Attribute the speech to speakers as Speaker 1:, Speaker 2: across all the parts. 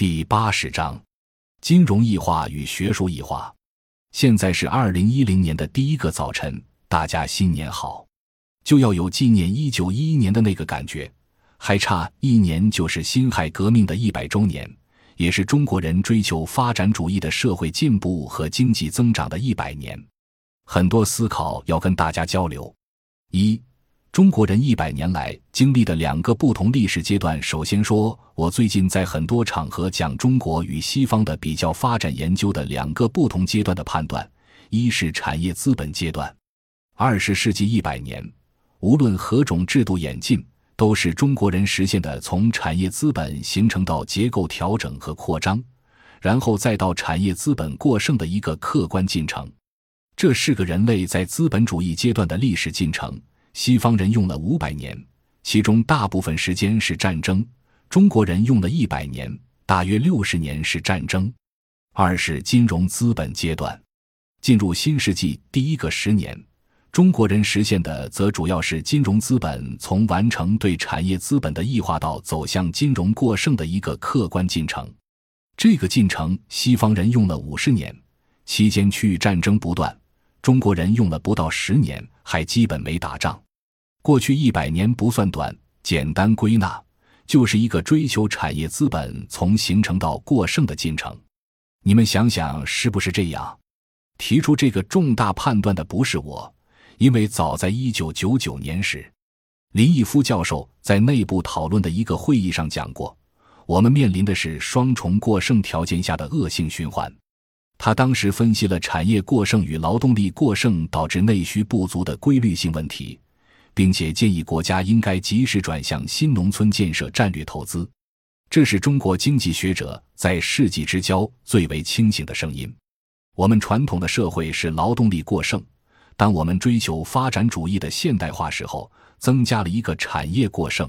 Speaker 1: 第八十章：金融异化与学术异化。现在是二零一零年的第一个早晨，大家新年好！就要有纪念一九一一年的那个感觉。还差一年就是辛亥革命的一百周年，也是中国人追求发展主义的社会进步和经济增长的一百年。很多思考要跟大家交流。一，中国人一百年来经历的两个不同历史阶段。首先说，我最近在很多场合讲中国与西方的比较发展研究的两个不同阶段的判断：一是产业资本阶段，二十世纪一百年，无论何种制度演进。都是中国人实现的从产业资本形成到结构调整和扩张，然后再到产业资本过剩的一个客观进程。这是个人类在资本主义阶段的历史进程。西方人用了五百年，其中大部分时间是战争；中国人用了一百年，大约六十年是战争。二是金融资本阶段，进入新世纪第一个十年。中国人实现的则主要是金融资本从完成对产业资本的异化到走向金融过剩的一个客观进程。这个进程，西方人用了五十年，期间区域战争不断；中国人用了不到十年，还基本没打仗。过去一百年不算短，简单归纳，就是一个追求产业资本从形成到过剩的进程。你们想想，是不是这样？提出这个重大判断的不是我。因为早在一九九九年时，林毅夫教授在内部讨论的一个会议上讲过，我们面临的是双重过剩条件下的恶性循环。他当时分析了产业过剩与劳动力过剩导致内需不足的规律性问题，并且建议国家应该及时转向新农村建设战略投资。这是中国经济学者在世纪之交最为清醒的声音。我们传统的社会是劳动力过剩。当我们追求发展主义的现代化时候，增加了一个产业过剩。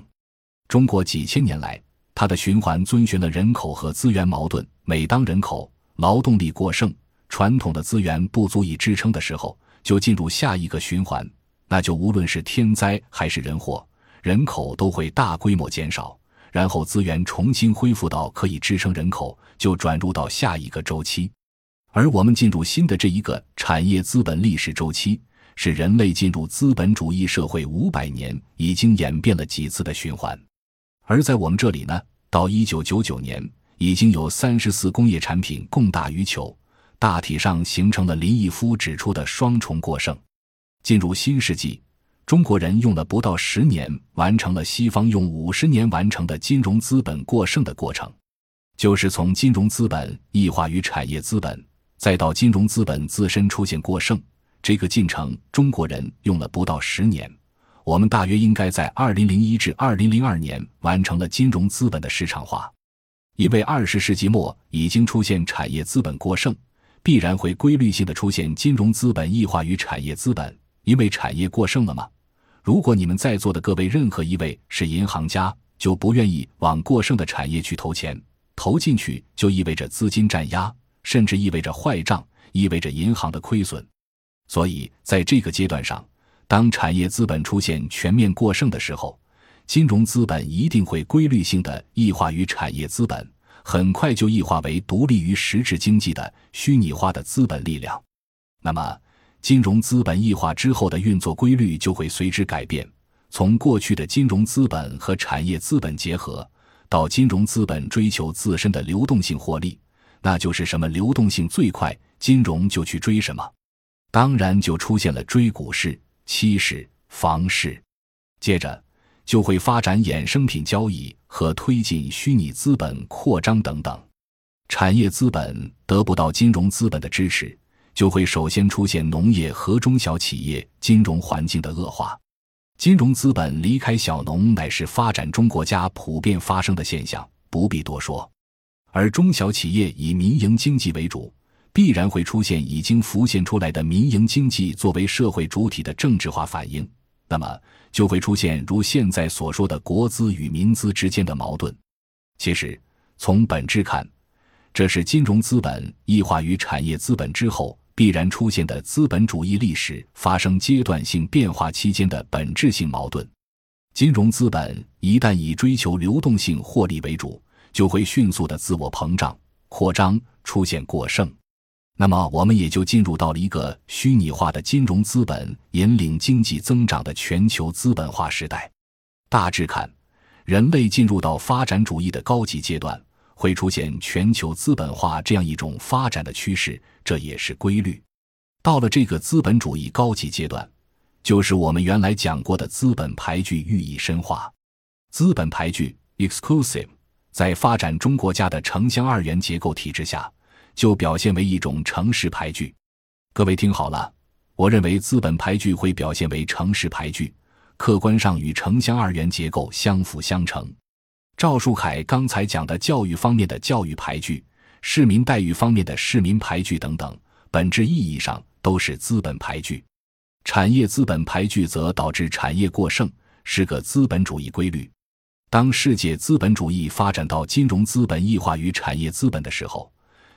Speaker 1: 中国几千年来，它的循环遵循了人口和资源矛盾。每当人口、劳动力过剩，传统的资源不足以支撑的时候，就进入下一个循环，那就无论是天灾还是人祸，人口都会大规模减少，然后资源重新恢复到可以支撑人口，就转入到下一个周期。而我们进入新的这一个产业资本历史周期，是人类进入资本主义社会五百年已经演变了几次的循环。而在我们这里呢，到一九九九年，已经有三十四工业产品供大于求，大体上形成了林毅夫指出的双重过剩。进入新世纪，中国人用了不到十年，完成了西方用五十年完成的金融资本过剩的过程，就是从金融资本异化于产业资本。再到金融资本自身出现过剩，这个进程中国人用了不到十年。我们大约应该在二零零一至二零零二年完成了金融资本的市场化。因为二十世纪末已经出现产业资本过剩，必然会规律性的出现金融资本异化于产业资本。因为产业过剩了吗？如果你们在座的各位任何一位是银行家，就不愿意往过剩的产业去投钱，投进去就意味着资金占压。甚至意味着坏账，意味着银行的亏损。所以，在这个阶段上，当产业资本出现全面过剩的时候，金融资本一定会规律性的异化于产业资本，很快就异化为独立于实质经济的虚拟化的资本力量。那么，金融资本异化之后的运作规律就会随之改变，从过去的金融资本和产业资本结合，到金融资本追求自身的流动性获利。那就是什么流动性最快，金融就去追什么，当然就出现了追股市、期市、房市，接着就会发展衍生品交易和推进虚拟资本扩张等等。产业资本得不到金融资本的支持，就会首先出现农业和中小企业金融环境的恶化。金融资本离开小农，乃是发展中国家普遍发生的现象，不必多说。而中小企业以民营经济为主，必然会出现已经浮现出来的民营经济作为社会主体的政治化反应，那么就会出现如现在所说的国资与民资之间的矛盾。其实，从本质看，这是金融资本异化于产业资本之后必然出现的资本主义历史发生阶段性变化期间的本质性矛盾。金融资本一旦以追求流动性获利为主，就会迅速的自我膨胀、扩张，出现过剩。那么，我们也就进入到了一个虚拟化的金融资本引领经济增长的全球资本化时代。大致看，人类进入到发展主义的高级阶段，会出现全球资本化这样一种发展的趋势，这也是规律。到了这个资本主义高级阶段，就是我们原来讲过的资本排序寓意深化。资本排序 （exclusive） 在发展中国家的城乡二元结构体制下。就表现为一种城市排序。各位听好了，我认为资本排序会表现为城市排序，客观上与城乡二元结构相辅相成。赵树凯刚才讲的教育方面的教育排序、市民待遇方面的市民排序等等，本质意义上都是资本排序。产业资本排序则导致产业过剩，是个资本主义规律。当世界资本主义发展到金融资本异化与产业资本的时候。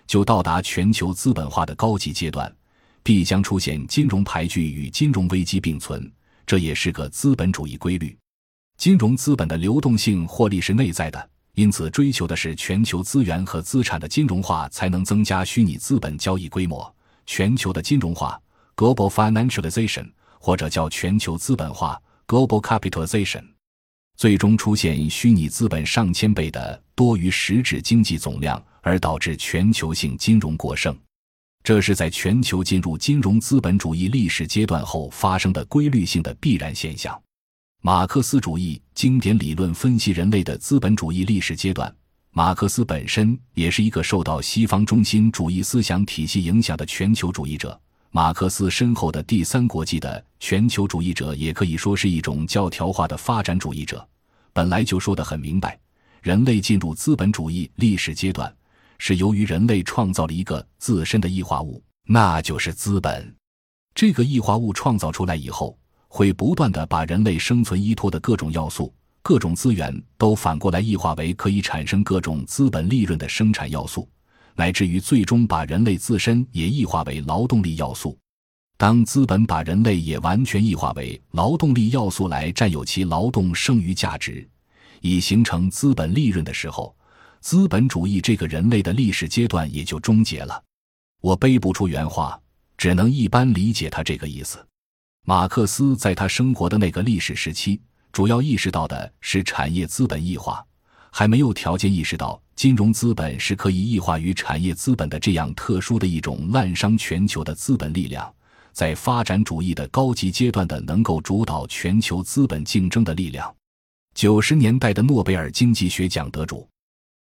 Speaker 1: 就到达全球资本化的高级阶段，必将出现金融排序与金融危机并存，这也是个资本主义规律。金融资本的流动性获利是内在的，因此追求的是全球资源和资产的金融化，才能增加虚拟资本交易规模。全球的金融化 （global financialization） 或者叫全球资本化 （global capitalization），最终出现虚拟资本上千倍的多于实质经济总量。而导致全球性金融过剩，这是在全球进入金融资本主义历史阶段后发生的规律性的必然现象。马克思主义经典理论分析人类的资本主义历史阶段。马克思本身也是一个受到西方中心主义思想体系影响的全球主义者。马克思身后的第三国际的全球主义者，也可以说是一种教条化的发展主义者。本来就说得很明白，人类进入资本主义历史阶段。是由于人类创造了一个自身的异化物，那就是资本。这个异化物创造出来以后，会不断的把人类生存依托的各种要素、各种资源都反过来异化为可以产生各种资本利润的生产要素，乃至于最终把人类自身也异化为劳动力要素。当资本把人类也完全异化为劳动力要素来占有其劳动剩余价值，以形成资本利润的时候。资本主义这个人类的历史阶段也就终结了。我背不出原话，只能一般理解他这个意思。马克思在他生活的那个历史时期，主要意识到的是产业资本异化，还没有条件意识到金融资本是可以异化于产业资本的这样特殊的一种滥伤全球的资本力量，在发展主义的高级阶段的能够主导全球资本竞争的力量。九十年代的诺贝尔经济学奖得主。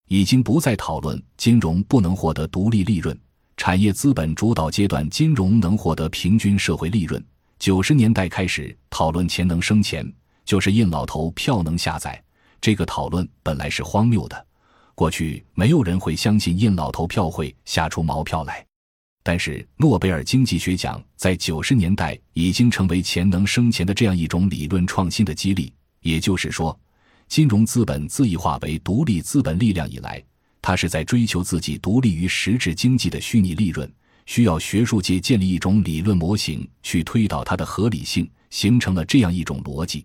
Speaker 1: 已经不再讨论金融不能获得独立利润，产业资本主导阶段金融能获得平均社会利润。九十年代开始讨论钱能生钱，就是印老头票能下载。这个讨论本来是荒谬的，过去没有人会相信印老头票会下出毛票来。但是诺贝尔经济学奖在九十年代已经成为钱能生钱的这样一种理论创新的激励，也就是说。金融资本自异化为独立资本力量以来，它是在追求自己独立于实质经济的虚拟利润，需要学术界建立一种理论模型去推导它的合理性，形成了这样一种逻辑。